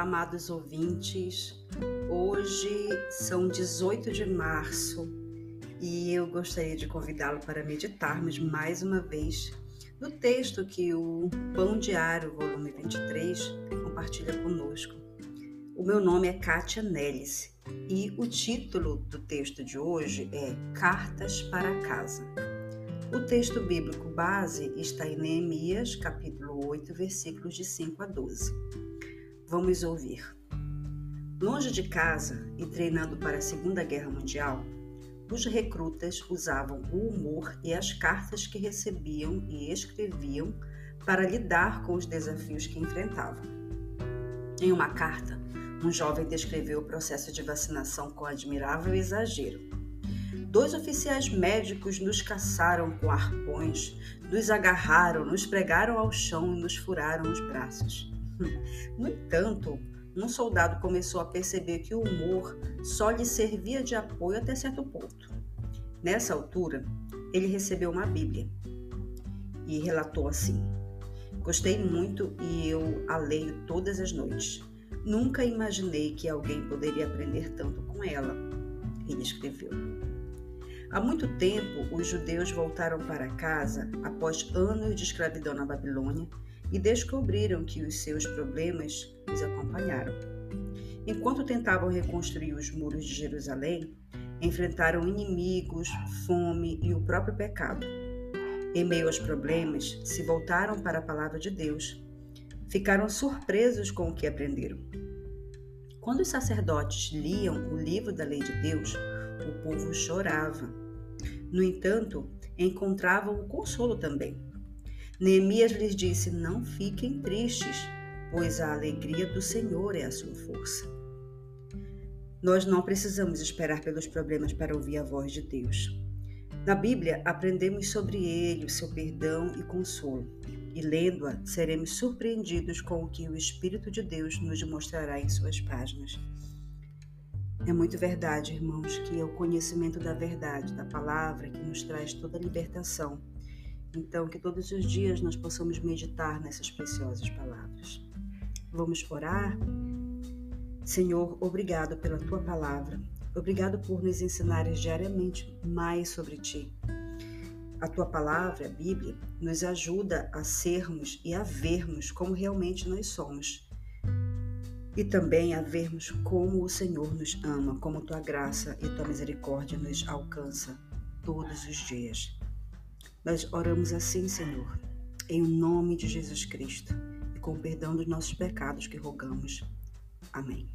amados ouvintes. Hoje são 18 de março e eu gostaria de convidá-lo para meditarmos mais uma vez no texto que o Pão Diário, volume 23, compartilha conosco. O meu nome é Kátia Nellis e o título do texto de hoje é Cartas para Casa. O texto bíblico base está em Neemias, capítulo 8, versículos de 5 a 12. Vamos ouvir. Longe de casa e treinando para a Segunda Guerra Mundial, os recrutas usavam o humor e as cartas que recebiam e escreviam para lidar com os desafios que enfrentavam. Em uma carta, um jovem descreveu o processo de vacinação com admirável exagero Dois oficiais médicos nos caçaram com arpões, nos agarraram, nos pregaram ao chão e nos furaram os braços. No entanto, um soldado começou a perceber que o humor só lhe servia de apoio até certo ponto. Nessa altura, ele recebeu uma Bíblia e relatou assim: Gostei muito e eu a leio todas as noites. Nunca imaginei que alguém poderia aprender tanto com ela. Ele escreveu. Há muito tempo, os judeus voltaram para casa após anos de escravidão na Babilônia e descobriram que os seus problemas os acompanharam. Enquanto tentavam reconstruir os muros de Jerusalém, enfrentaram inimigos, fome e o próprio pecado. Em meio aos problemas, se voltaram para a palavra de Deus. Ficaram surpresos com o que aprenderam. Quando os sacerdotes liam o livro da lei de Deus, o povo chorava no entanto, encontravam o consolo também. Neemias lhes disse: Não fiquem tristes, pois a alegria do Senhor é a sua força. Nós não precisamos esperar pelos problemas para ouvir a voz de Deus. Na Bíblia, aprendemos sobre ele, o seu perdão e consolo. E lendo-a, seremos surpreendidos com o que o Espírito de Deus nos mostrará em suas páginas. É muito verdade, irmãos, que é o conhecimento da verdade, da palavra, que nos traz toda a libertação. Então, que todos os dias nós possamos meditar nessas preciosas palavras. Vamos orar? Senhor, obrigado pela tua palavra. Obrigado por nos ensinares diariamente mais sobre ti. A tua palavra, a Bíblia, nos ajuda a sermos e a vermos como realmente nós somos e também a vermos como o Senhor nos ama, como tua graça e tua misericórdia nos alcança todos os dias. Nós oramos assim, Senhor, em nome de Jesus Cristo e com o perdão dos nossos pecados que rogamos. Amém.